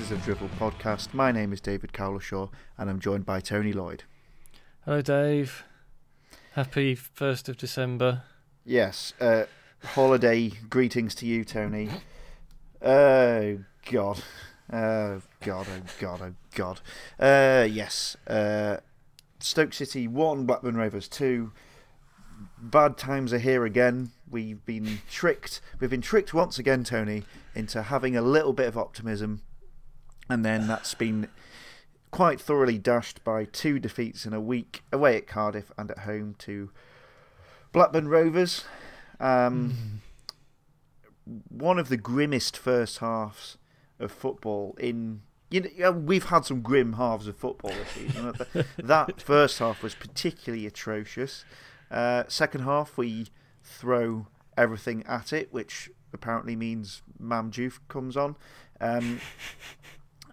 Hello and welcome to the Wizards of Drivel podcast. My name is David Cowlishaw and I'm joined by Tony Lloyd. Hello, Dave. Happy 1st of December. Yes, uh, holiday greetings to you, Tony. Oh, God. Oh, God, oh, God, oh, God. Uh, yes, uh, Stoke City 1, Blackburn Rovers 2. Bad times are here again. We've been tricked. We've been tricked once again, Tony, into having a little bit of optimism. And then that's been quite thoroughly dashed by two defeats in a week away at Cardiff and at home to Blackburn Rovers. Um, One of the grimmest first halves of football in. You know, we've had some grim halves of football this season. that first half was particularly atrocious. Uh, second half, we throw everything at it, which apparently means Mame Diouf comes on. Um,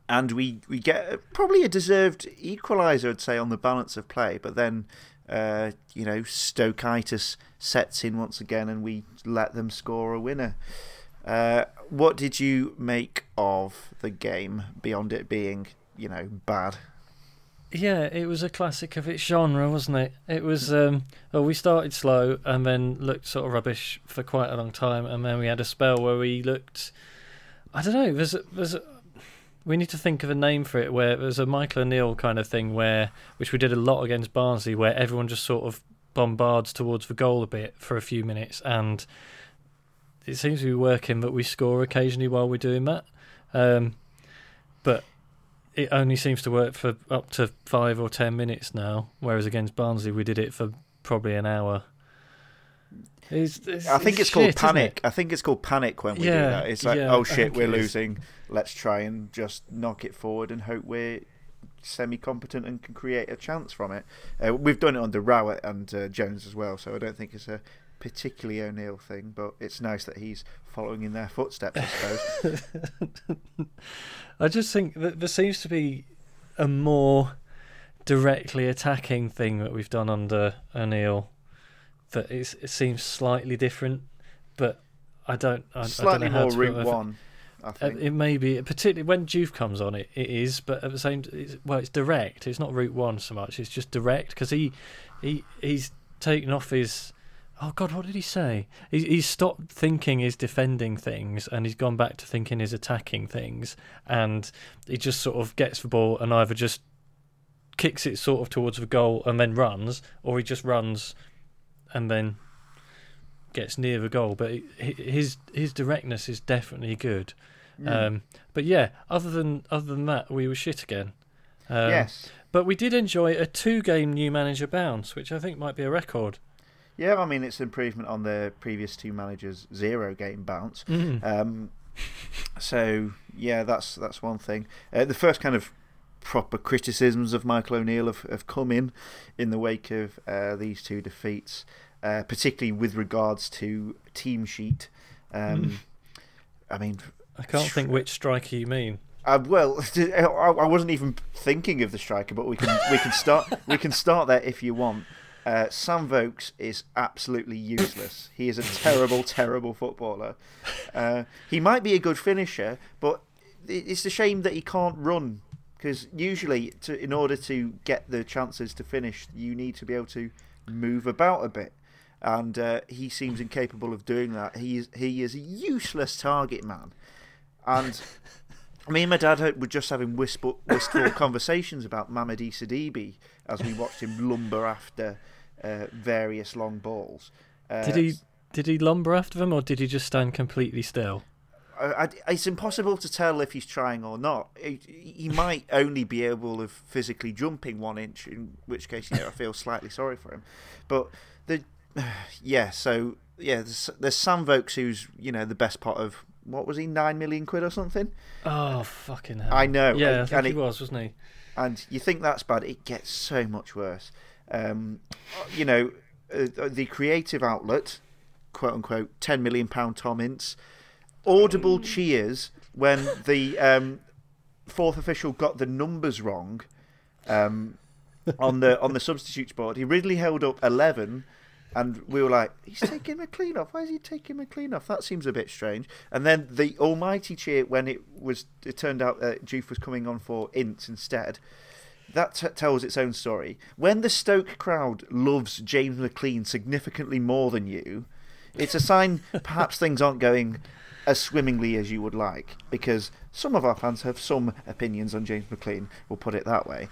and we, we get probably a deserved equaliser, I'd say, on the balance of play. But then, uh, you know, Stokeitis sets in once again and we let them score a winner. Uh, what did you make of the game beyond it being, you know, bad? Yeah, it was a classic of its genre, wasn't it? It was. Um, well, we started slow and then looked sort of rubbish for quite a long time, and then we had a spell where we looked. I don't know. There's there's we need to think of a name for it. Where there's a Michael O'Neill kind of thing, where which we did a lot against Barnsley, where everyone just sort of bombards towards the goal a bit for a few minutes, and it seems to be working. that we score occasionally while we're doing that. Um, but it only seems to work for up to five or ten minutes now, whereas against Barnsley we did it for probably an hour. It's, it's, I think it's, shit, called isn't panic. it? I think it's called panic when we do that. It's like, yeah, oh shit, we're losing. Let's try and just knock it forward and hope we're semi-competent and can create a chance from it. Uh, we've done it under Rowett and uh, Jones as well, so I don't think it's a particularly O'Neill thing. But it's nice that he's following in their footsteps, I suppose. I just think that there seems to be a more directly attacking thing that we've done under O'Neill. That it seems slightly different, but I don't. I, Slightly I don't know how more to route one, I Uh, think. It may be, particularly when Diouf comes on. It it is, but at the same, it's, well, it's direct. It's not Route One so much. It's just direct because he, he he's taken off his. Oh God, what did he say? He he's stopped thinking he's defending things and he's gone back to thinking he's attacking things, and he just sort of gets the ball and either just kicks it sort of towards the goal and then runs, or he just runs and then gets near the goal. But his his directness is definitely good. Mm. Um, but yeah, other than other than that, we were shit again. Um, yes. But we did enjoy a two-game new manager bounce, which I think might be a record. Yeah, I mean, it's an improvement on the previous two managers' zero game bounce. Um, so yeah, that's that's one thing. Uh, the first kind of proper criticisms of Michael O'Neill have, have come in in the wake of uh, these two defeats, uh, particularly with regards to team sheet. Um, I mean, I can't think which striker you mean. uh, well, I I wasn't even thinking of the striker, but we can we can start we can start there if you want. Uh, Sam Vokes is absolutely useless. He is a terrible, terrible footballer. Uh, he might be a good finisher, but it's a shame that he can't run because usually, to, in order to get the chances to finish, you need to be able to move about a bit, and uh, he seems incapable of doing that. He is he is a useless target man, and me and my dad were just having wistful, wistful conversations about Mamadi Sidibe as we watched him lumber after uh, various long balls. Uh, Did he did he lumber after them, or did he just stand completely still? I, I- it's impossible to tell if he's trying or not. He, he might only be able of physically jumping one inch, in which case, you know, I feel slightly sorry for him. But the, yeah, so yeah, there's, there's Sam Vokes who's you know the best part of what was he nine million quid or something, Oh fucking hell! I know, Yeah, and- I think and he it- was, wasn't he? and you think that's bad. It gets so much worse. Um, you know, uh, the creative outlet, quote unquote, ten million pound Tom Ince, audible cheers when the um, fourth official got the numbers wrong um, on the on the substitutes board. He originally held up eleven, And we were like, he's taking McLean off. Why is he taking McLean off? That seems a bit strange. And then the almighty cheer when it was it turned out that Diouf was coming on for Ince instead. That tells its own story. When the Stoke crowd loves James McLean significantly more than you, it's a sign perhaps things aren't going as swimmingly as you would like. Because some of our fans have some opinions on James McLean, we'll put it that way.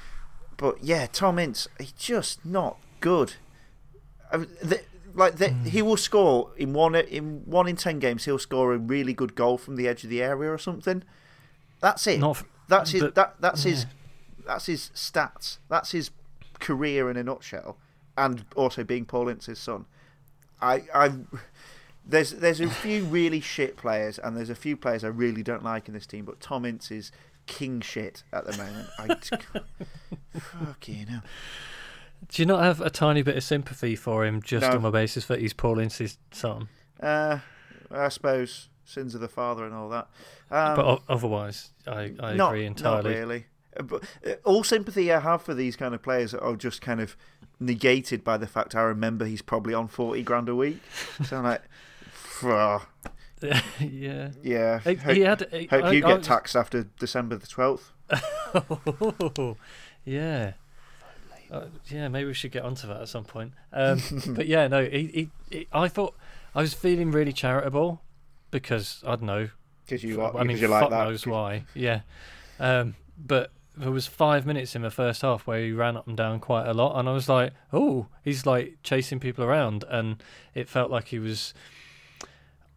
But yeah, Tom Ince, he's just not good. I mean, the, like the, he will score in one in one in ten games. He'll score a really good goal from the edge of the area or something. That's it. Not that's his. but- that that's his. That's his stats. That's his career in a nutshell, and also being Paul Ince's son. I I there's there's a few really shit players, and there's a few players I really don't like in this team. But Tom Ince is king shit at the moment. I fucking hell. Do you not have a tiny bit of sympathy for him just No. on the basis that he's Paul Ince's son? Uh, I suppose sins of the father and all that. Um, but o- otherwise, I, I not, agree entirely. Not really. Uh, But uh, all sympathy I have for these kind of players are just kind of negated by the fact I remember he's probably on forty grand a week. So I'm like, "Phew, yeah. yeah. He, hope he had. he- hope I- you I get was- taxed after December the twelfth. yeah. Uh, yeah, maybe we should get onto that at some point. Um, but yeah, no, he, he, he, I thought I was feeling really charitable because I don't know. Because you are, I mean, you like fuck that. knows why. Yeah, um, but there was five minutes in the first half where he ran up and down quite a lot, and I was like, oh, he's like chasing people around, and it felt like he was.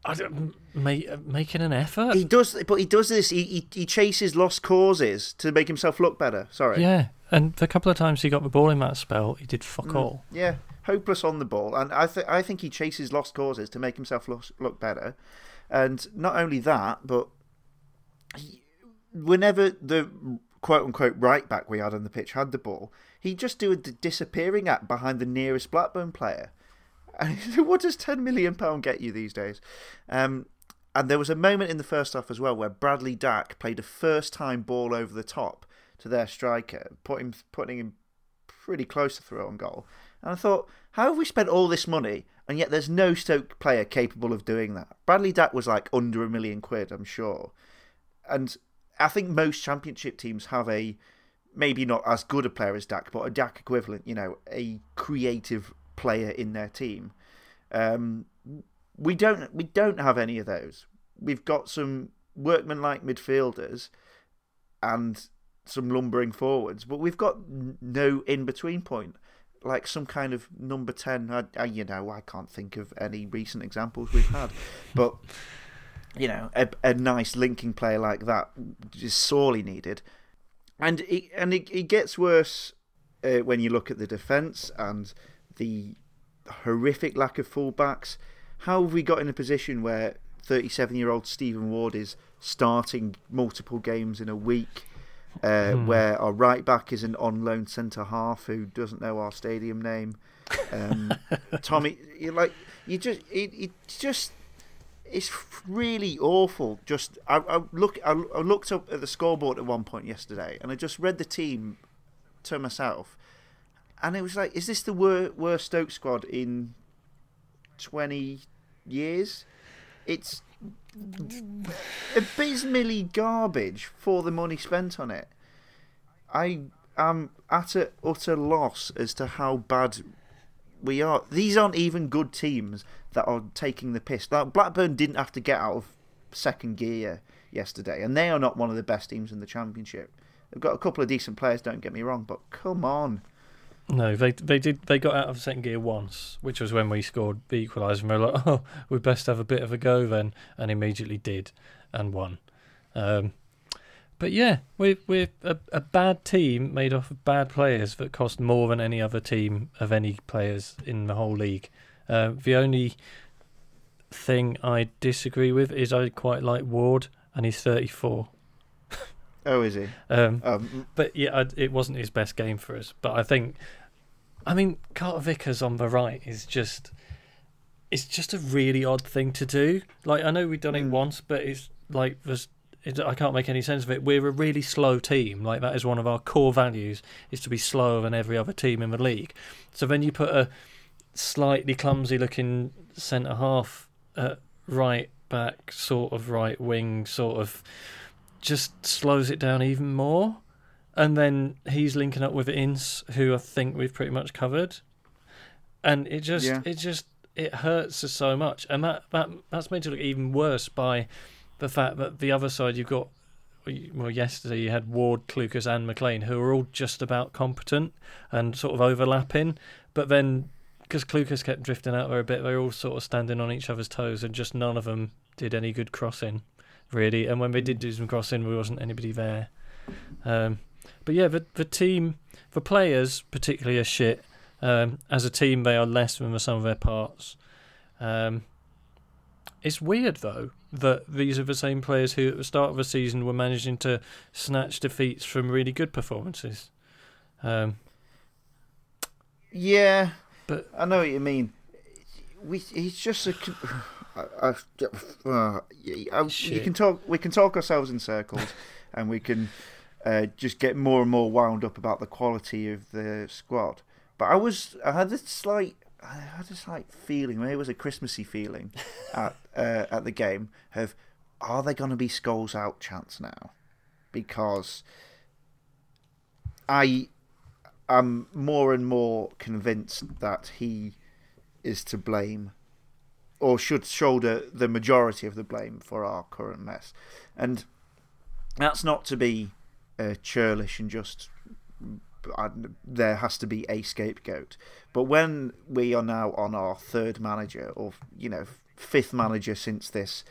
I don't, ma- making an effort. He does, but he does this. He, he he chases lost causes to make himself look better. Sorry. Yeah, and the couple of times he got the ball in that spell, he did fuck Mm. all. Yeah, hopeless on the ball, and I think I think he chases lost causes to make himself look, look better, and not only that, but he, whenever the quote unquote right back we had on the pitch had the ball, he'd just do a d- disappearing act behind the nearest Blackburn player. And what does ten million pound get you these days? Um, and there was a moment in the first half as well where Bradley Dack played a first time ball over the top to their striker, put him, putting him pretty close to throw on goal. And I thought, how have we spent all this money and yet there's no Stoke player capable of doing that? Bradley Dack was like under a million quid, I'm sure. And I think most championship teams have a maybe not as good a player as Dack, but a Dack equivalent, you know, a creative player in their team. Um, we don't we don't have any of those. We've got some workmanlike midfielders and some lumbering forwards, but we've got no in between point, like some kind of number ten. I, I, you know, I can't think of any recent examples we've had, but you know, a, a nice linking player like that is sorely needed, and it, and it, it gets worse uh, when you look at the defence and the horrific lack of fullbacks. How have we got in a position where 37 year old Stephen Ward is starting multiple games in a week? Uh, Where our right back is an on loan centre half who doesn't know our stadium name. Um, Tommy, you like you just it, it's just it's really awful. Just I, I look I, I looked up at the scoreboard at one point yesterday, and I just read the team to myself, and it was like, is this the wor- worst Stoke squad in twenty years? It's abysmally garbage for the money spent on it. I am at a utter loss as to how bad we are. These aren't even good teams that are taking the piss. Now, Blackburn didn't have to get out of second gear yesterday, and they are not one of the best teams in the Championship. They've got a couple of decent players, don't get me wrong, but come on. No, they they did they got out of second gear once, which was when we scored the equaliser. And we were like, oh, we'd best have a bit of a go then, and immediately did and won. Um, but yeah, we're we're a, a bad team made off of bad players that cost more than any other team of any players in the whole league. Uh, the only thing I disagree with is I quite like Ward, and he's thirty four. Oh, is he? Um, Um, but yeah, it wasn't his best game for us. But I think, I mean, Carter Vickers on the right is just, it's just a really odd thing to do. Like I know we've done it Mm. once, but it's like there's, it, I can't make any sense of it. We're a really slow team. Like that is one of our core values is to be slower than every other team in the league. So then you put a slightly clumsy looking centre half at right back, sort of right wing, sort of just slows it down even more. And then he's linking up with Ince, who I think we've pretty much covered. And it just Yeah. it just it hurts us so much. And that, that that's made to look even worse by the fact that the other side you've got well yesterday you had Ward, Clucas and McLean who are all just about competent and sort of overlapping. But then because Clucas kept drifting out there a bit, they were all sort of standing on each other's toes, and just none of them did any good crossing, really. And when they did do some crossing, there wasn't anybody there. Um, but yeah, the the team, the players particularly are shit. Um, as a team, they are less than the sum of their parts. Um, it's weird though that these are the same players who, at the start of the season, were managing to snatch defeats from really good performances. Um, Yeah, But- I know what you mean. We he's just a. I, I, uh, you can talk. We can talk ourselves in circles, and we can uh, just get more and more wound up about the quality of the squad. But I was, I had this slight, I had a slight feeling. Maybe it was a Christmassy feeling at uh, at the game of, are there going to be Scholes out chance now? Because I am more and more convinced that he is to blame or should shoulder the majority of the blame for our current mess. And that's not to be uh, churlish and just uh, there has to be a scapegoat. But when we are now on our third manager, or you know, fifth manager since this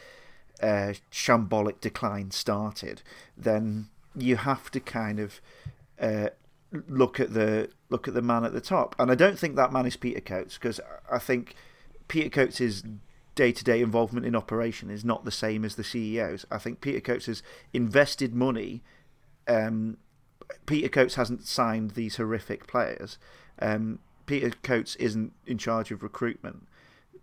uh, shambolic decline started, then you have to kind of uh, look at the look at the man at the top. And I don't think that man is Peter Coates because I think Peter Coates' day to day involvement in operation is not the same as the CEO's. I think Peter Coates has invested money. Um, Peter Coates hasn't signed these horrific players. Um, Peter Coates isn't in charge of recruitment.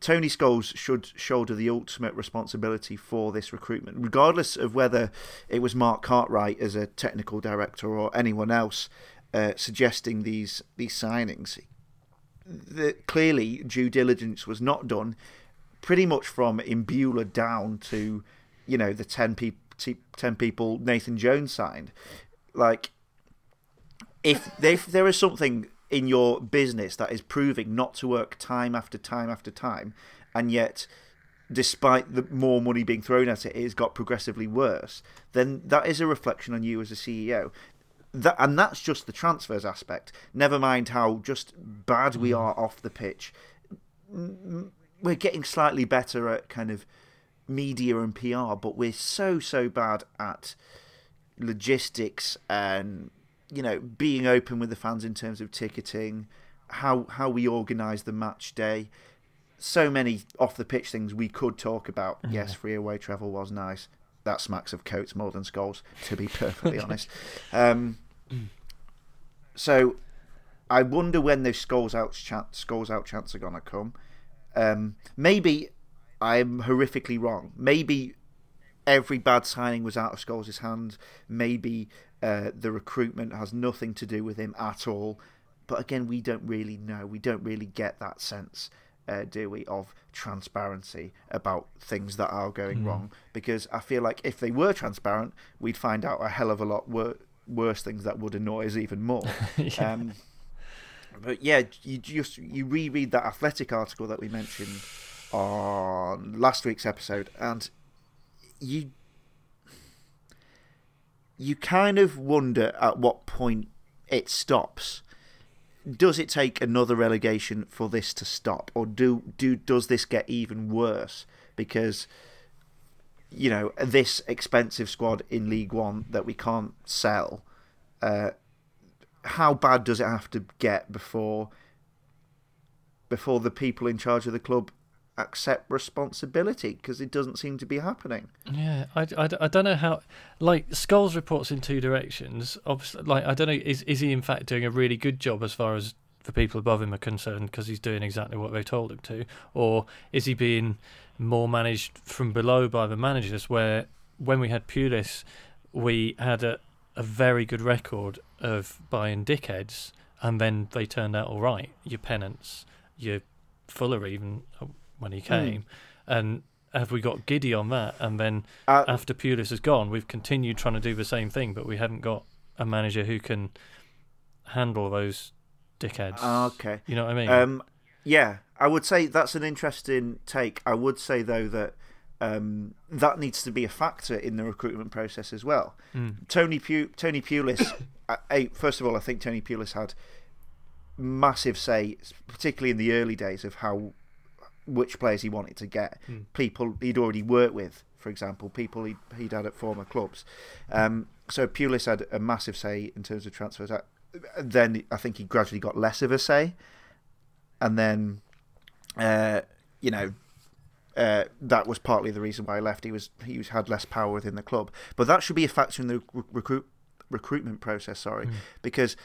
Tony Scholes should shoulder the ultimate responsibility for this recruitment, regardless of whether it was Mark Cartwright as a technical director or anyone else uh, suggesting these these signings. The, clearly, due diligence was not done, pretty much from Imbula down to, you know, the 10, pe- 10 people Nathan Jones signed. Like, if, if there is something in your business that is proving not to work time after time after time, and yet, despite the more money being thrown at it, it has got progressively worse, then that is a reflection on you as a CEO. That, and that's just the transfers aspect. Never mind how just bad we are off the pitch. Mm, We're getting slightly better at kind of media and PR, but we're so so bad at logistics and you know being open with the fans in terms of ticketing, how how we organise the match day. So many off the pitch things we could talk about. Yes, free away travel was nice. That smacks of Coates more than Scholes, to be perfectly honest. Um, so, I wonder when those Scholes out chance, Scholes out chants are gonna come. Um, maybe I'm horrifically wrong. Maybe every bad signing was out of Scholes' hands. Maybe uh, the recruitment has nothing to do with him at all. But again, we don't really know. We don't really get that sense, uh, do we, of transparency about things that are going wrong. Because I feel like if they were transparent, we'd find out a hell of a lot wor- worse things that would annoy us even more. um, but yeah, you just you reread that athletic article that we mentioned on last week's episode, and you you kind of wonder at what point it stops. Does it take another relegation for this to stop, or do do does this get even worse? Because you know this expensive squad in League One that we can't sell. Uh, how bad does it have to get before before the people in charge of the club accept responsibility? Because it doesn't seem to be happening. Yeah, I, I, I don't know how. Like Scholes reports in two directions. Obviously, like I don't know, is is he in fact doing a really good job as far as the people above him are concerned because he's doing exactly what they told him to, or is he being more managed from below by the managers? Where when we had Pulis, we had a a very good record of buying dickheads, and then they turned out all right. Your Pennants, your Fuller even uh, when he came, and have we got giddy on that? And then Uh, after Pulis has gone, we've continued trying to do the same thing, but we haven't got a manager who can handle those dickheads. okay. You know what I mean? Um, yeah, I would say that's an interesting take. I would say though that um, that needs to be a factor in the recruitment process as well. Mm. Tony Pu- Tony Pulis. I, I, first of all, I think Tony Pulis had massive say, particularly in the early days, of how which players he wanted to get. Mm. People he'd already worked with, for example, people he'd, he'd had at former clubs. Um, so Pulis had a massive say in terms of transfers. I- Then I think he gradually got less of a say, and then, uh, you know, uh, that was partly the reason why he left. He was he was, had less power within the club, but that should be a factor in the re- recruit recruitment process. Sorry, Mm. because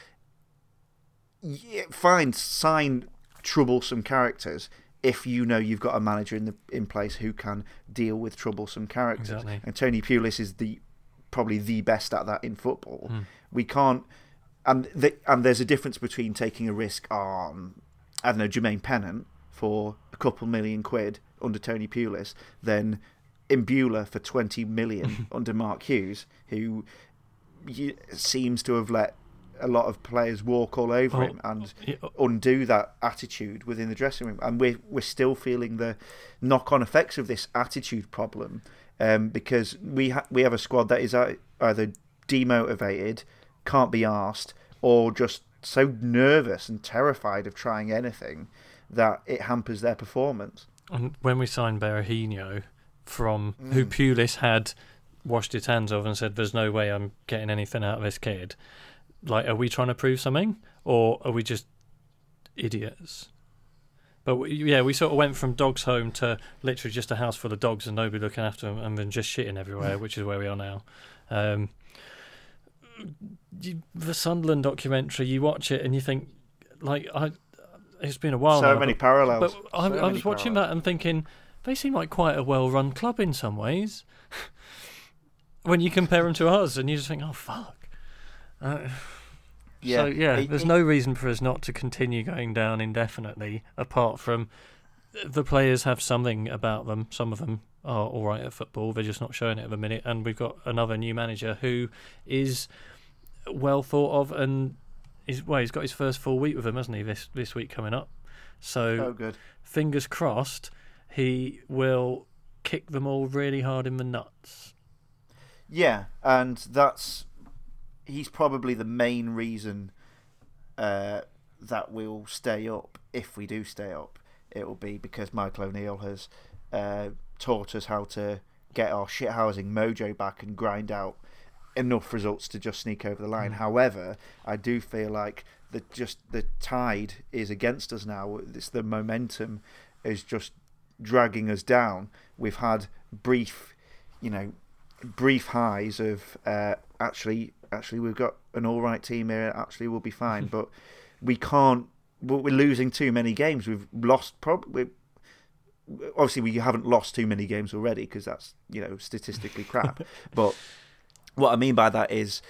yeah, fine, sign troublesome characters if you know you've got a manager in the in place who can deal with troublesome characters. Exactly. And Tony Pulis is the probably the best at that in football. Mm. We can't, and the, and there's a difference between taking a risk on I don't know Jermaine Pennant for a couple million quid under Tony Pulis than Imbula for 20 million under Mark Hughes, who seems to have let a lot of players walk all over Oh, him and Yeah, undo that attitude within the dressing room. And we're, we're still feeling the knock on effects of this attitude problem um, because we, ha- we have a squad that is either demotivated, can't be asked, or just so nervous and terrified of trying anything that it hampers their performance. And when we signed Berahino from who Mm. Pulis had washed his hands of and said, "There's no way I'm getting anything out of this kid," like, are we trying to prove something, or are we just idiots? But we, yeah, we sort of went from dogs home to literally just a house full of dogs and nobody looking after them, and then just shitting everywhere, which is where we are now. Um, you, the Sunderland documentary, you watch it and you think, like, I. It's been a while so now, many but- parallels. but I, So I many was watching parallels. that and thinking they seem like quite a well-run club in some ways. when you compare them to us, and you just think, "Oh fuck." Uh, So yeah, It- there's it- no reason for us not to continue going down indefinitely. Apart from the players have something about them. Some of them are all right at football. They're just not showing it at the minute. And we've got another new manager who is well thought of and is well. He's got his first full week with them, hasn't he? This this week coming up. So Oh, good. fingers crossed, he will kick them all really hard in the nuts. Yeah, and that's he's probably the main reason uh, that we'll stay up if we do stay up. It will be because Michael O'Neill has uh, taught us how to get our shithousing mojo back and grind out enough results to just sneak over the line. Mm. However, I do feel like the just the tide is against us now. It's the momentum is just dragging us down. We've had brief, you know, brief highs of uh, actually actually we've got an all right team here. Actually, we'll be fine, but we can't. We're we're losing too many games. We've lost probably. Obviously, we haven't lost too many games already because that's you know statistically crap. but what I mean by that is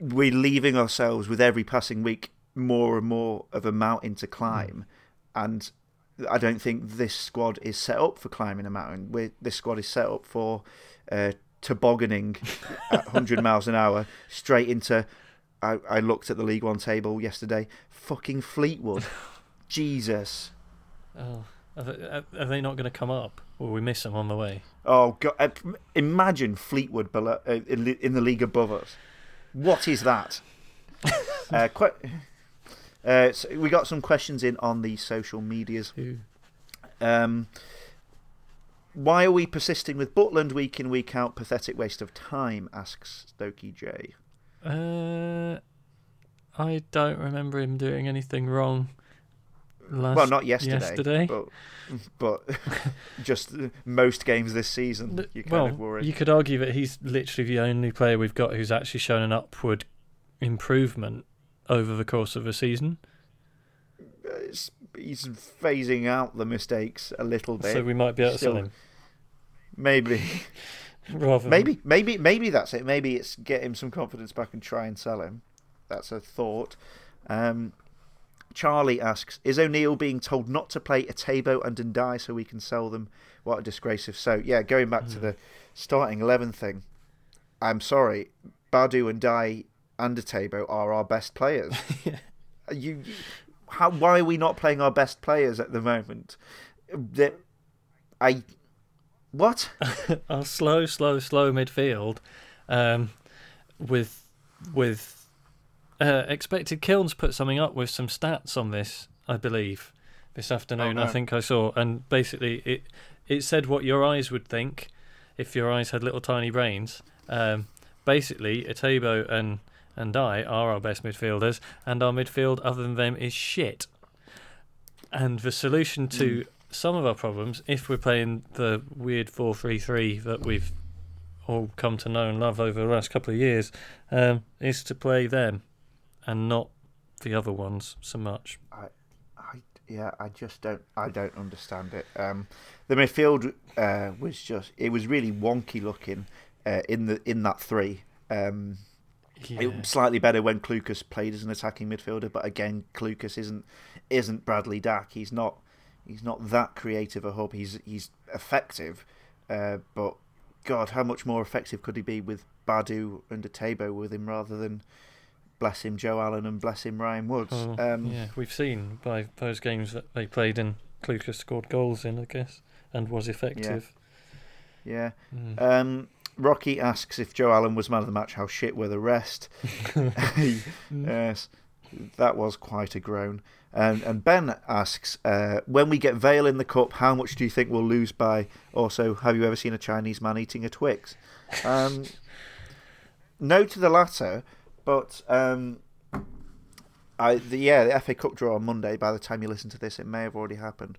we're leaving ourselves with every passing week more and more of a mountain to climb, and I don't think this squad is set up for climbing a mountain. we this squad is set up for uh, tobogganing at 100 miles an hour straight into. I, I looked at the League One table yesterday. Fucking Fleetwood. Jesus. Oh, are they, are they not going to come up? Will we miss them on the way? Oh God! uh, Imagine Fleetwood below, uh, in, the- league above us. What is that? uh, que- uh, so we got some questions in on the social medias. Um, why are we persisting with Butland week in week out? Pathetic waste of time. Asks Stokey J. Uh, I don't remember him doing anything wrong. Last well, not yesterday, yesterday. but but just most games this season. You kind well, of worry. you could argue that he's literally the only player we've got who's actually shown an upward improvement over the course of a season. It's- he's phasing out the mistakes a little bit. So we might be able to sell him. maybe. Rather than- Maybe, maybe, maybe that's it. Maybe it's get him some confidence back and try and sell him. That's a thought. Um, Charlie asks, is O'Neill being told not to play Etebo and Ndiaye so we can sell them? What a disgrace if so. Yeah, going back to the starting 11 thing, I'm sorry, Badou Ndiaye and Etebo are our best players. you, you, how, why are we not playing our best players at the moment? That I, what? our slow, slow, slow midfield, um, with with uh, expected Kilns put something up with some stats on this, I believe, this afternoon. Oh, no. I think I saw, and basically it it said what your eyes would think if your eyes had little tiny brains. Um, basically, Etebo and Ndiaye are our best midfielders, and our midfield other than them is shit. And the solution to some of our problems, if we're playing the weird four three three that we've all come to know and love over the last couple of years, um, is to play them and not the other ones so much. I, I, yeah, I just don't, I don't understand it. Um, the midfield uh, was just, it was really wonky looking uh, in the in that three. Um, Yeah. It was slightly better when Clucas played as an attacking midfielder, but again, Clucas isn't isn't Bradley Dack. He's not he's not that creative a hub. He's he's effective, uh, but God, how much more effective could he be with Badou and Etebo with him rather than bless him Joe Allen and bless him Ryan Woods? Well, um, yeah, we've seen by those games that they played and Clucas scored goals in, I guess, and was effective. yeah. Mm. Um, Rocky asks if Joe Allen was man of the match. How shit were the rest? yes, that was quite a groan. And and Ben asks, uh, when we get Vale in the cup, how much do you think we'll lose by? Also, have you ever seen a Chinese man eating a Twix? Um, no to the latter, but um, I the, yeah the FA Cup draw on Monday. By the time you listen to this, it may have already happened.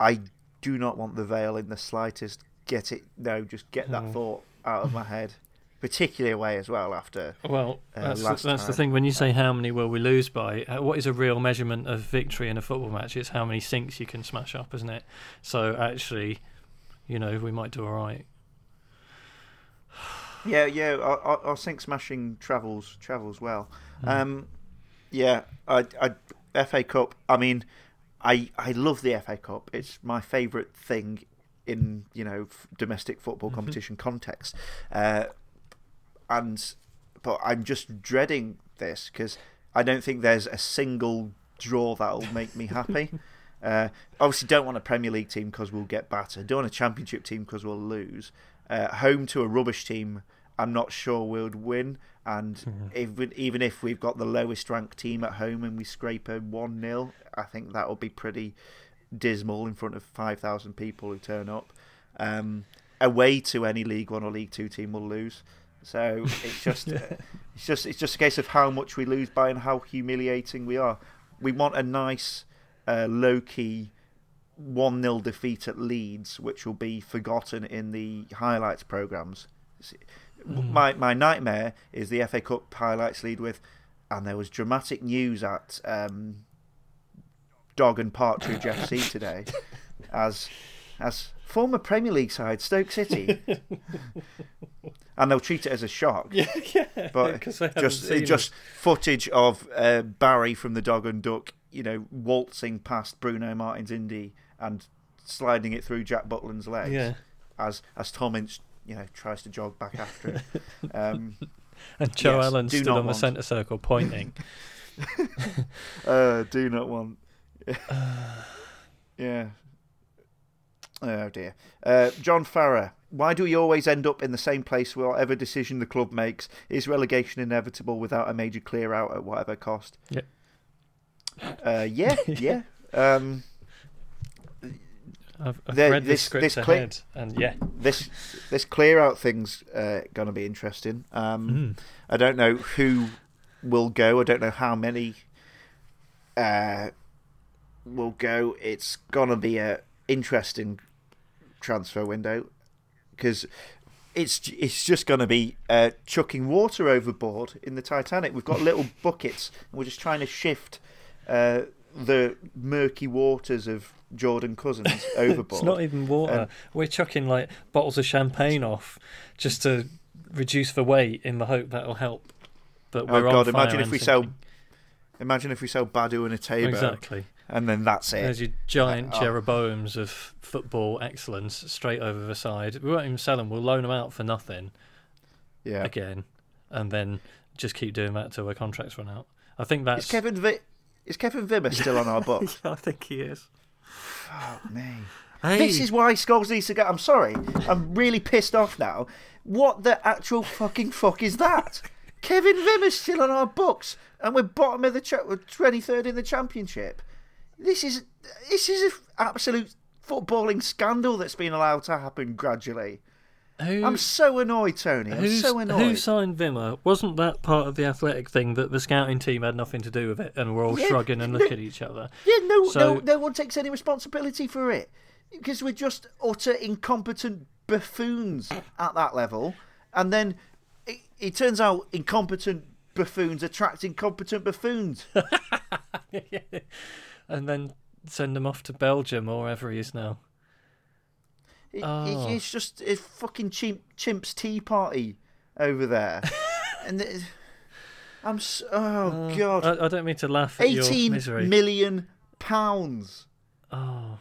I do not want the Vale in the slightest. Get it? No, just get that Mm. thought out of my head. Particularly away as well after Well, uh, that's, the, that's the thing. When you say how many will we lose by, uh, what is a real measurement of victory in a football match? It's how many sinks you can smash up, isn't it? So actually, you know, we might do all right. Yeah, yeah. Our, our, our sink smashing travels travels well. Mm. Um, yeah, I, I, FA Cup. I mean, I I love the FA Cup. It's my favourite thing in you know f- domestic football Mhm. competition context. Uh, and but I'm just dreading this because I don't think there's a single draw that'll make me happy. Uh, obviously, don't want a Premier League team because we'll get battered. Don't want a Championship team because we'll lose. Uh, home to a rubbish team, I'm not sure we'll win. And Mhm. even even if we've got the lowest ranked team at home and we scrape a one 0 I think that will be pretty dismal in front of five thousand people who turn up. Um, away to any League One or League Two team will lose. So it's just uh, it's just it's just a case of how much we lose by and how humiliating we are. We want a nice, uh, low key, one 0 defeat at Leeds, which will be forgotten in the highlights programs. Mm. My my nightmare is the FA Cup highlights lead with, and there was dramatic news at um, Dog and Partridge FC today, as as former Premier League side Stoke City, and they'll treat it as a shock. Yeah, yeah. But 'cause they haven't just just footage of uh, Barry from the Dog and Duck, you know, waltzing past Bruno Martins Indi and sliding it through Jack Butland's legs Yeah, as as Tom Ince, you know, tries to jog back after it. Um, and Joe Yes, Allen stood on the centre circle pointing. uh, do not want. yeah. Oh dear. Uh, John Farrer. Why do we always end up in the same place whatever decision the club makes? Is relegation inevitable without a major clear out at whatever cost? Yep. Uh, yeah, yeah. Um, I've, I've The- read this- this script this clip- ahead, and yeah, this this clear out thing's uh, going to be interesting. Um, Mm. I don't know who will go. I don't know how many uh, will go. It's gonna be a interesting transfer window because it's it's just gonna be uh, chucking water overboard in the Titanic. We've got little buckets, and we're just trying to shift uh, the murky waters of Jordan Cousins overboard. it's not even water. Um, We're chucking like bottles of champagne off just to reduce the weight in the hope that'll help. But Oh, we're on God, fire imagine if we sell- Imagine if we sell Badou and Etebo, Exactly. and then that's it. There's your giant Oh. Jeroboams of football excellence straight over the side. We won't even sell them. We'll loan them out for nothing yeah. again, and then just keep doing that till their contracts run out. I think that's. Is Kevin Vi- is Kevin Wimmer still on our books? I think he is. Oh, fuck me. Hey, This is why Scholes needs to go. I'm sorry. I'm really pissed off now. What the actual fucking fuck is that? Kevin Wimmer's still on our books, and we're bottom of the cha- we're 23rd in the championship. This is this is an absolute footballing scandal that's been allowed to happen gradually. Who, I'm so annoyed, Tony. I'm so who signed Wimmer? Wasn't that part of the athletic thing that the scouting team had nothing to do with it, and we're all Yeah, shrugging and no- looking at each other? Yeah, no, So- no, no one takes any responsibility for it because we're just utter incompetent buffoons at that level, and then it, it turns out incompetent buffoons attract incompetent buffoons. and then send them off to Belgium or wherever he is now. It, Oh. it, it's just a fucking chimp, chimp's tea party over there, and it, I'm so, oh Uh, god, I, I don't mean to laugh at misery. million pounds. oh,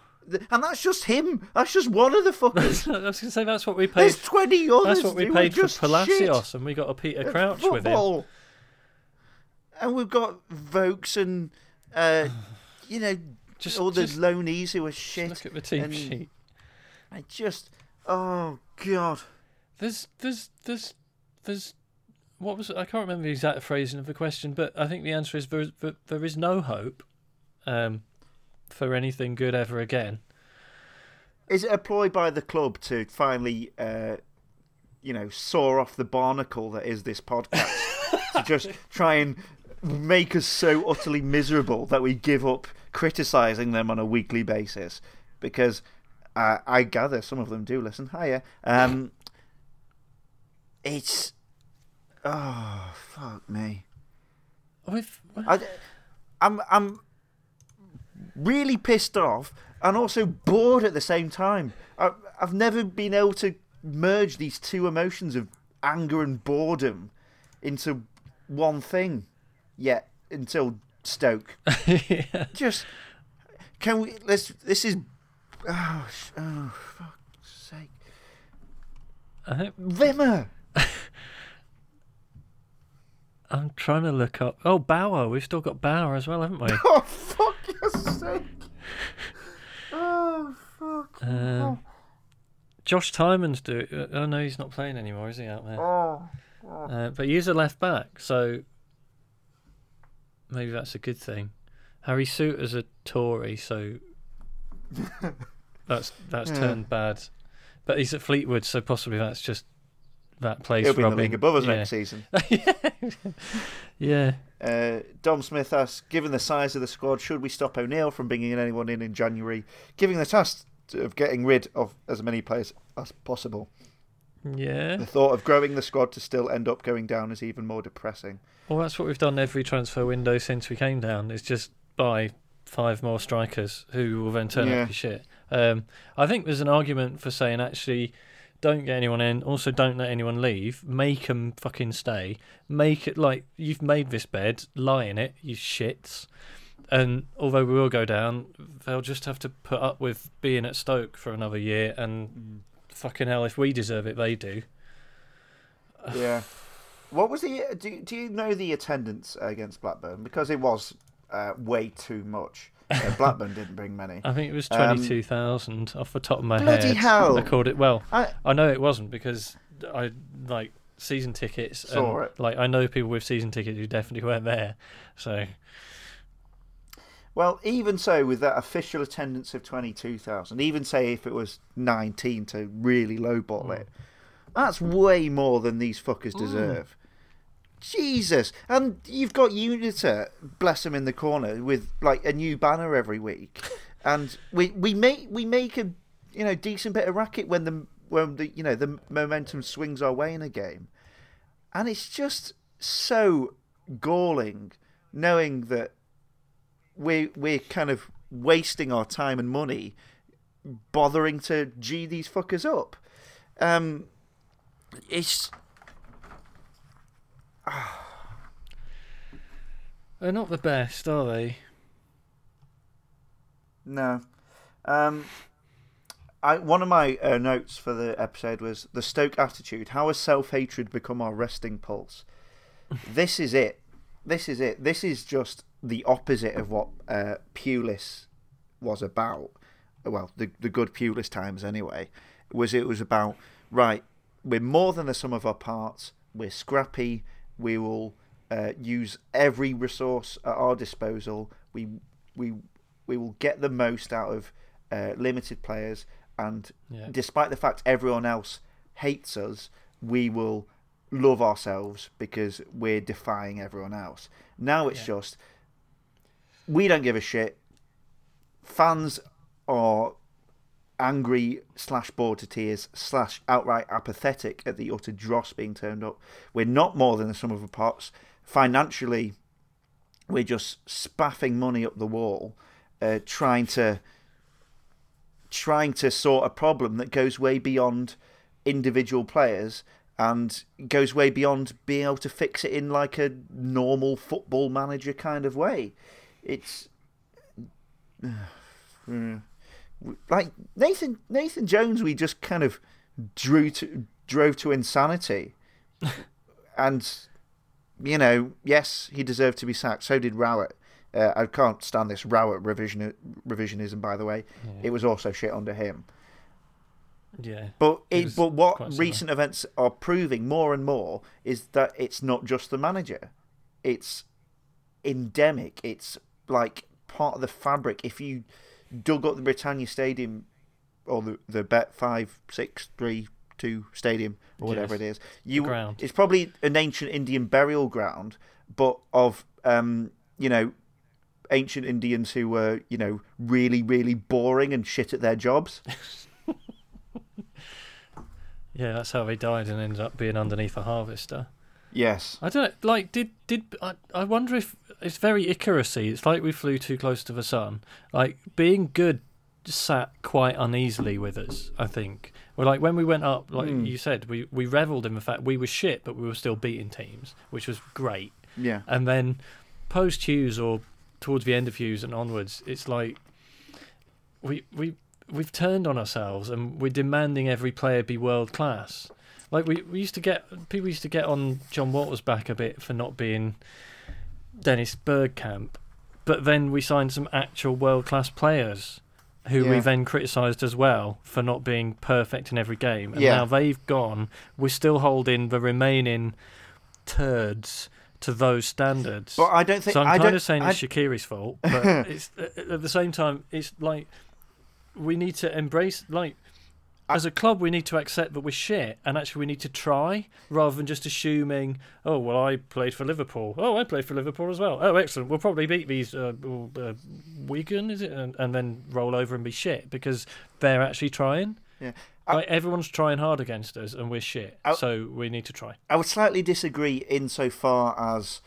And that's just him. That's just one of the fuckers. I was going to say that's what we paid. There's 20 others. That's what we paid for just Palacios, shit and we got a Peter Crouch with him. And we've got Vokes and, uh, you know, Just, all the just loanies who are shit. look at the team and- sheet. I just, oh, God. There's, there's, there's, there's. What was it? I can't remember the exact phrasing of the question, but I think the answer is there is, there- there is no hope um, for anything good ever again. Is it a ploy by the club to finally, uh, you know, saw off the barnacle that is this podcast? to just try and make us so utterly miserable that we give up criticising them on a weekly basis? Because uh, I gather some of them do listen. Hiya. Um, it's. Oh, fuck me. We've, I, I'm I'm really pissed off and also bored at the same time. I, I've never been able to merge these two emotions of anger and boredom into one thing yet until Stoke. yeah. Just can we? Let's. This is. Oh, sh- oh fuck's sake, I Wimmer. I'm trying to look up. Oh, Bauer. We've still got Bauer as well, haven't we? Oh fuck your sake. Oh fuck. Um, Josh Tymon's do. Uh, oh no, he's not playing anymore, is he out there? Oh. Uh, but he's a left back, so maybe that's a good thing. Harry Souttar's a Tory, so that's that's Yeah. turned bad. But he's at Fleetwood, so possibly that's just that place. He'll be in the league above us yeah. next season. Yeah, Uh, Dom Smith asks, given the size of the squad, should we stop O'Neill from bringing anyone in in January, giving the task of getting rid of as many players as possible? yeah. The thought of growing the squad to still end up going down is even more depressing. Well, that's what we've done every transfer window since we came down. Is just buy five more strikers who will then turn Yeah. out to shit. Um, I think there's an argument for saying actually, don't get anyone in. Also, don't let anyone leave. Make them fucking stay. Make it like you've made this bed. Lie in it, you shits. And although we will go down, they'll just have to put up with being at Stoke for another year. And fucking hell, if we deserve it, they do. Yeah. What was the? Do, do you know the attendance against Blackburn? Because it was uh, way too much. Uh, Blackburn didn't bring many. I think it was Um, twenty two thousand off the top of my Bloody head. hell. I called it well. I, I know it wasn't because I like season tickets. Saw and, it. Like I know people with season tickets who definitely weren't there. So Well, even so, with that official attendance of 22,000, even say if it was 19 to really lowball Mm. it, that's way more than these fuckers deserve. Jesus. And you've got Unita, bless him in the corner, with like a new banner every week. And we, we make we make a you know decent bit of racket when the when the you know the momentum swings our way in a game. And it's just so galling knowing that we we're kind of wasting our time and money bothering to g these fuckers up. Um, it's They're not the best, are they? No. Um, I one of my uh, notes for the episode was the Stoke attitude. How has self hatred become our resting pulse? this is it. This is it. This is just the opposite of what uh, Pulis was about. Well, the the good Pulis times anyway. Was it was about right? We're more than the sum of our parts. We're scrappy. We will uh, use every resource at our disposal. We we we will get the most out of uh, limited players, and Yeah. despite the fact everyone else hates us, we will love ourselves because we're defying everyone else. Now it's Yeah. just we don't give a shit. Fans are angry slash bored to tears slash outright apathetic at the utter dross being turned up. We're not more than the sum of our parts. Financially, we're just spaffing money up the wall, uh, trying to trying to sort a problem that goes way beyond individual players and goes way beyond being able to fix it in like a normal football manager kind of way. It's uh, like Nathan Nathan Jones. We just kind of drew to drove to insanity, and you know, yes, he deserved to be sacked. So did Rowett. Uh, I can't stand this Rowett revision revisionism. By the way, it was also shit under him. Yeah. But it, but what recent events are proving more and more is that it's not just the manager. It's endemic. It's like part of the fabric. If you dug up the Britannia Stadium or the the Bet five six three two stadium or whatever Yes. it is, you ground. it's probably an ancient Indian burial ground, but of um you know ancient Indians who were you know really really boring and shit at their jobs. Yeah, that's how they died and ended up being underneath a harvester. Yes. I don't know, like did did I, I wonder if it's very Icarusy. It's like we flew too close to the sun. Like being good sat quite uneasily with us, I think. Well like when we went up, like Hmm. you said, we, we revelled in the fact we were shit but we were still beating teams, which was great. Yeah. And then post Hughes or towards the end of Hughes and onwards, it's like we we we've turned on ourselves and we're demanding every player be world class. Like we, we used to get people used to get on John Walters back a bit for not being Dennis Bergkamp, but then we signed some actual world class players who we then criticised as well for not being perfect in every game. And Yeah. now they've gone. We're still holding the remaining turds to those standards. But I don't think So I'm I kind don't, of saying I, it's Shaqiri's fault, but it's at the same time it's like we need to embrace like as a club we need to accept that we're shit and actually we need to try rather than just assuming oh well I played for Liverpool. Oh I played for Liverpool as well. Oh excellent. We'll probably beat these uh, uh, Wigan is it? And, and then roll over and be shit because they're actually trying. Yeah. I- like everyone's trying hard against us and we're shit. I- so we need to try. I would slightly disagree insofar as,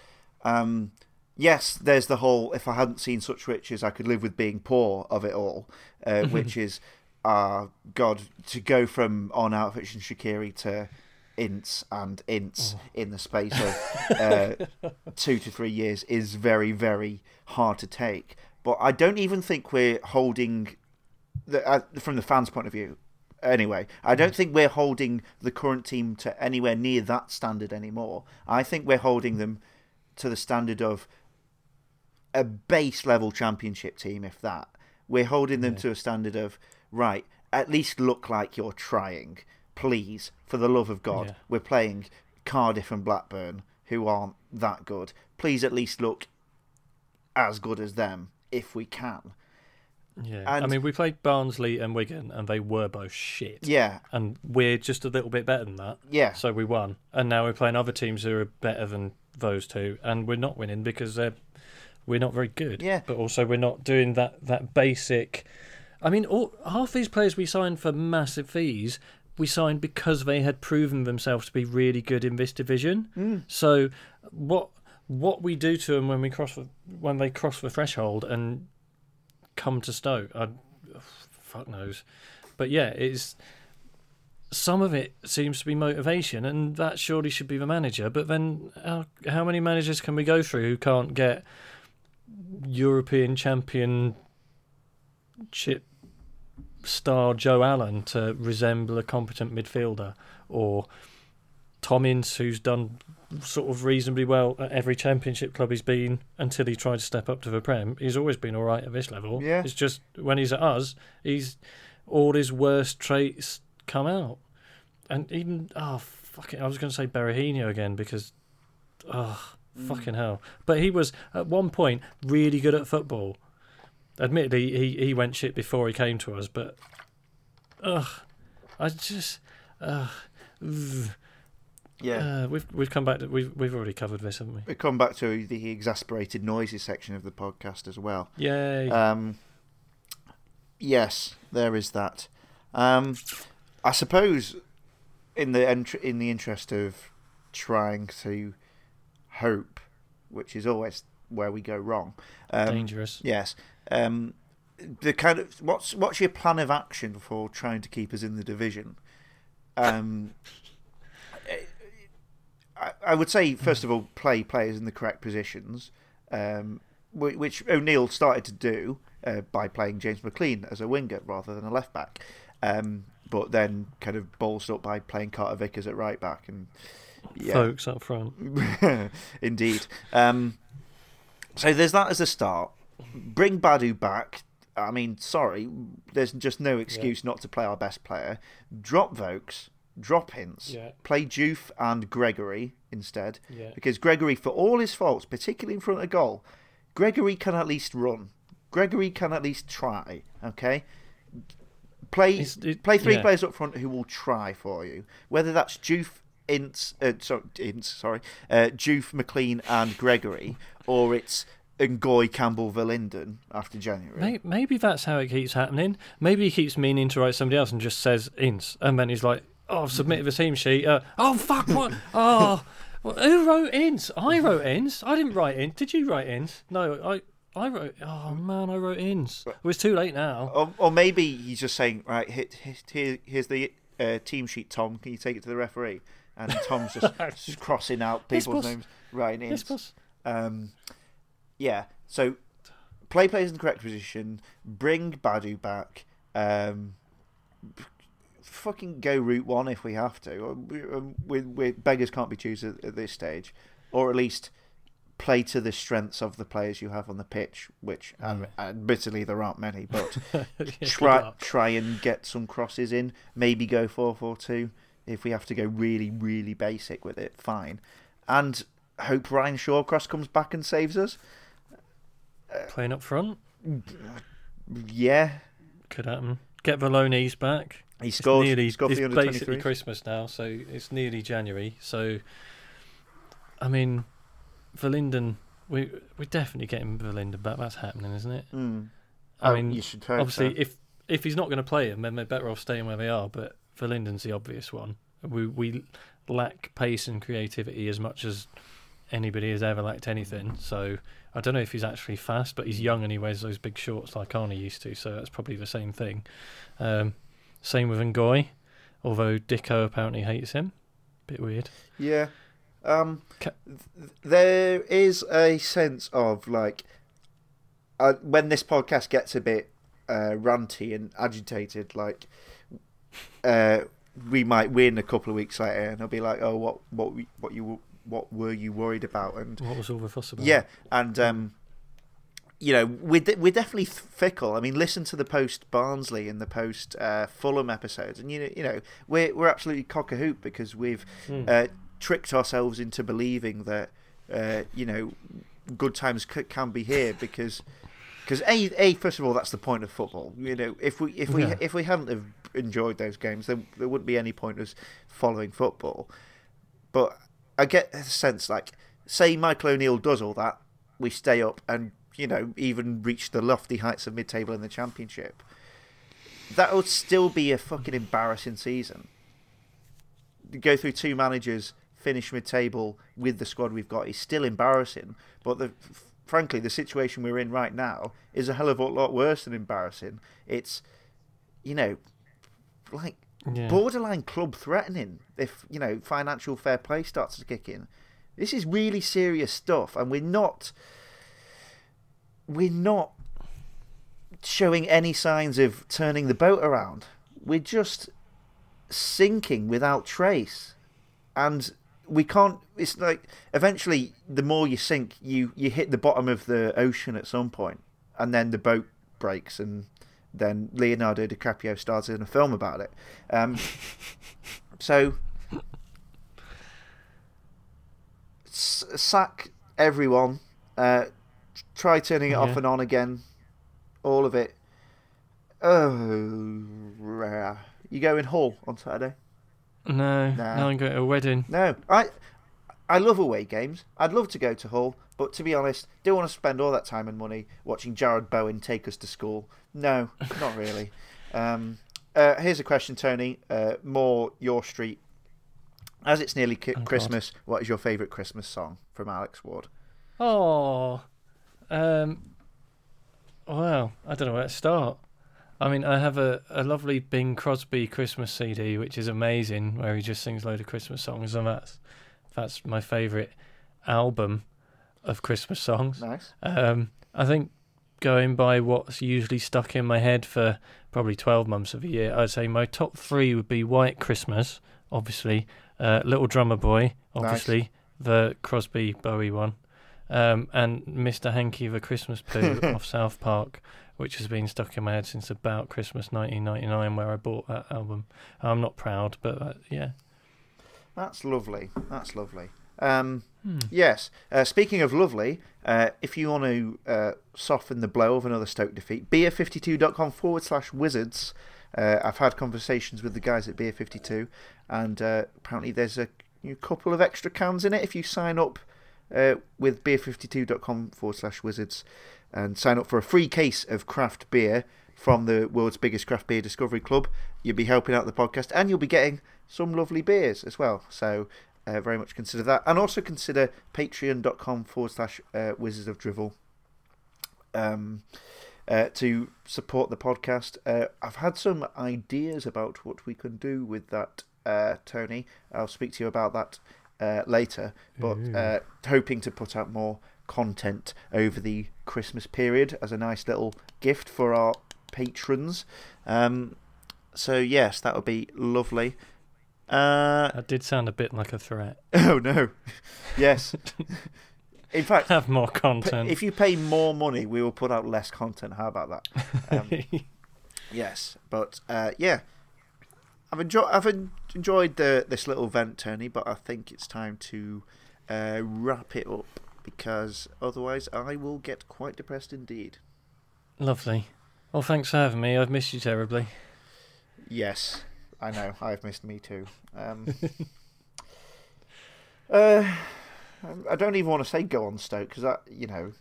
um, yes, there's the whole if I hadn't seen such riches, I could live with being poor of it all, uh, which is, uh, God, to go from Arnautović and Shaqiri to Ince and Ince Oh. in the space of uh, two to three years is very, very hard to take. But I don't even think we're holding, the, uh, from the fans' point of view, anyway, I don't think we're holding the current team to anywhere near that standard anymore. I think we're holding them to the standard of a base level championship team, if that. We're holding them Yeah. to a standard of, right, at least look like you're trying. Please, for the love of God, Yeah. we're playing Cardiff and Blackburn, who aren't that good. Please at least look as good as them, if we can. yeah I mean we played Barnsley and Wigan and they were both shit Yeah, and we're just a little bit better than that. yeah. So we won, and now we're playing other teams who are better than those two, and we're not winning because they're we're not very good. Yeah. But also we're not doing that that basic. I mean, all, half these players we signed for massive fees, we signed because they had proven themselves to be really good in this division. Mm. So what what we do to them when we cross the, when they cross the threshold and come to Stoke, I, fuck knows. But yeah, it's some of it seems to be motivation, and that surely should be the manager. But then, how, how many managers can we go through who can't get European championship star Joe Allen to resemble a competent midfielder, or Tom Ince, who's done sort of reasonably well at every championship club he's been until he tried to step up to the Prem. He's always been all right at this level. Yeah. It's just when he's at us, he's all his worst traits come out. And even oh fuck it, I was going to say Berahino again because oh fucking hell. But he was at one point really good at football. Admittedly, he he went shit before he came to us, but ugh, I just ugh. ugh. Yeah. Uh, we've we've come back to we've we've already covered this, haven't we? We've come back to the exasperated noises section of the podcast as well. Yay! Um, yes, there is that. Um, I suppose, in the ent- in the interest of trying to hope, which is always where we go wrong. Um, Dangerous. Yes. Um, the kind of what's what's your plan of action for trying to keep us in the division? Um, I, I would say first of all, play players in the correct positions, um, which O'Neill started to do uh, by playing James McClean as a winger rather than a left back, um, but then kind of bolstered up by playing Carter Vickers at right back and yeah. Vokes up front. Indeed. Um, so there's that as a start. Bring Badou back. I mean, sorry, there's just no excuse not to play our best player. Drop Vokes, drop Hints, Yeah. play Diouf and Gregory instead. Yeah. Because Gregory, for all his faults, particularly in front of goal, Gregory can at least run. Gregory can at least try. Okay, play it- play three yeah. players up front who will try for you. Whether that's Diouf, Ince, uh, sorry, Ince, sorry, uh, Diouf, McClean, and Gregory, or it's Ngoy, Campbell, Verlinden after January. May- Maybe that's how it keeps happening. Maybe he keeps meaning to write somebody else and just says Ince, and then he's like, "Oh, I've submitted the team sheet. Uh, oh fuck! What? Oh, who wrote Ince? I wrote Ince. I didn't write Ince. Did you write Ince? No, I." I wrote. Oh man, I wrote Ince. It was too late now. Or, or maybe he's just saying, right, hit, hit, here, here's the uh, team sheet, Tom. Can you take it to the referee? And Tom's just, just crossing out people's names, writing Yes, boss. Um, yeah, so play players in the correct position, bring Badou back, um, fucking go route one if we have to. We, um, we, we, beggars can't be choosers at this stage, or at least play to the strengths of the players you have on the pitch, which um, admittedly there aren't many, but try try and get some crosses in. Maybe go four four two if we have to go really really basic with it. Fine, and hope Ryan Shawcross comes back and saves us. Playing up front Yeah, could happen. Get Bolognese back. he It's scored. nearly, he scored it's basically. Christmas now, so it's nearly January. So, I mean, Verlinden, we we're definitely getting Verlinden back. That's happening, isn't it? Mm. I Oh, mean, you should Obviously, so. if if he's not going to play him, then they're better off staying where they are. But Verlinden's the obvious one. We we lack pace and creativity as much as anybody has ever lacked anything. So I don't know if he's actually fast, but he's young and he wears those big shorts like Arnie used to. So that's probably the same thing. Um, same with Ngoy, although Dicko apparently hates him. Bit weird. Yeah. Um, Ca- th- there is a sense of like uh, when this podcast gets a bit uh, ranty and agitated, like uh, we might win a couple of weeks later, and I'll be like, "Oh, what, what, we- what you, what were you worried about?" And What was all the fuss about? yeah, and um, you know, we're de- we're definitely fickle. I mean, listen to the post Barnsley and the post uh, Fulham episodes, and you know, you know, we're we're absolutely cock a hoop because we've Mm. uh, tricked ourselves into believing that uh, you know good times c- can be here because because a a first of all that's the point of football. You know, if we if we Yeah. if we hadn't have enjoyed those games, then there wouldn't be any point us following football. But I get the sense like say Michael O'Neill does all that, we stay up and you know even reach the lofty heights of mid-table in the championship. That would still be a fucking embarrassing season. Go through two managers, finish mid-table with the squad we've got is still embarrassing. But the, frankly, the situation we're in right now is a hell of a lot worse than embarrassing. It's, you know, like Yeah. borderline club threatening if you know financial fair play starts to kick in. This is really serious stuff, and we're not we're not showing any signs of turning the boat around. We're just sinking without trace, and we can't. It's like eventually, the more you sink, you you hit the bottom of the ocean at some point, and then the boat breaks and then Leonardo DiCaprio stars in a film about it. Um, so sack everyone. Uh, try turning it off and on again. All of it. Oh, rah. you go in Hull on Saturday? No, Nah. no, I'm going to a wedding. No, I I love away games. I'd love to go to Hull, but to be honest, don't want to spend all that time and money watching Jarrod Bowen take us to school. No, not really. um, uh, here's a question, Tony. Uh, more your street. As it's nearly ki- Oh, God. Christmas, what is your favourite Christmas song from Alex Ward? Oh, um, well, I don't know where to start. I mean, I have a, a lovely Bing Crosby Christmas CD, which is amazing, where he just sings a load of Christmas songs, and that's that's my favourite album of Christmas songs. Nice. Um, I think going by what's usually stuck in my head for probably 12 months of a year, I'd say my top three would be White Christmas, obviously, uh, Little Drummer Boy, obviously, the Crosby Bowie one, um, and Mr. Hanky the Christmas Poo off South Park, which has been stuck in my head since about Christmas 1999, where I bought that album. I'm not proud, but uh, yeah. That's lovely. That's lovely. Um, Hmm. Yes. Uh, speaking of lovely, uh, if you want to uh, soften the blow of another Stoke defeat, beer52.com forward slash wizards. Uh, I've had conversations with the guys at Beer52, and uh, apparently there's a couple of extra cans in it if you sign up uh, with beer52.com forward slash wizards and sign up for a free case of craft beer from the world's biggest craft beer discovery club. You'll be helping out the podcast, and you'll be getting some lovely beers as well. So uh, very much consider that. And also consider patreon.com forward slash uh, wizards of drivel um, uh, to support the podcast. Uh, I've had some ideas about what we can do with that, uh, Tony. I'll speak to you about that uh, later. But uh, hoping to put out more content over the Christmas period as a nice little gift for our patrons. Um, so, yes, that would be lovely. Uh, That did sound a bit like a threat. Oh no! Yes. In fact, Have more content. if you pay more money, we will put out less content. How about that? Um, yes, but uh, yeah, I've enjoyed I've en- enjoyed the, this little vent, Tony. But I think it's time to uh, wrap it up because otherwise I will get quite depressed indeed. Lovely. Well, thanks for having me. I've missed you terribly. Yes, I know. I've missed me too. Um, uh, I don't even want to say go on Stoke because that, you know,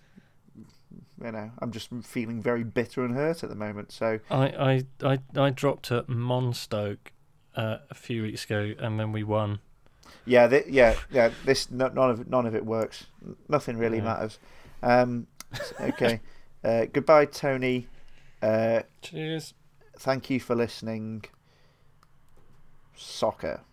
you know, I'm just feeling very bitter and hurt at the moment. So I I I, I dropped at Monstoke uh, a few weeks ago, and then we won. yeah, th- yeah, yeah. This no, none of none of it works. Nothing really No. matters. Um, okay. uh, goodbye, Tony. Uh, Cheers. thank you for listening. Soccer.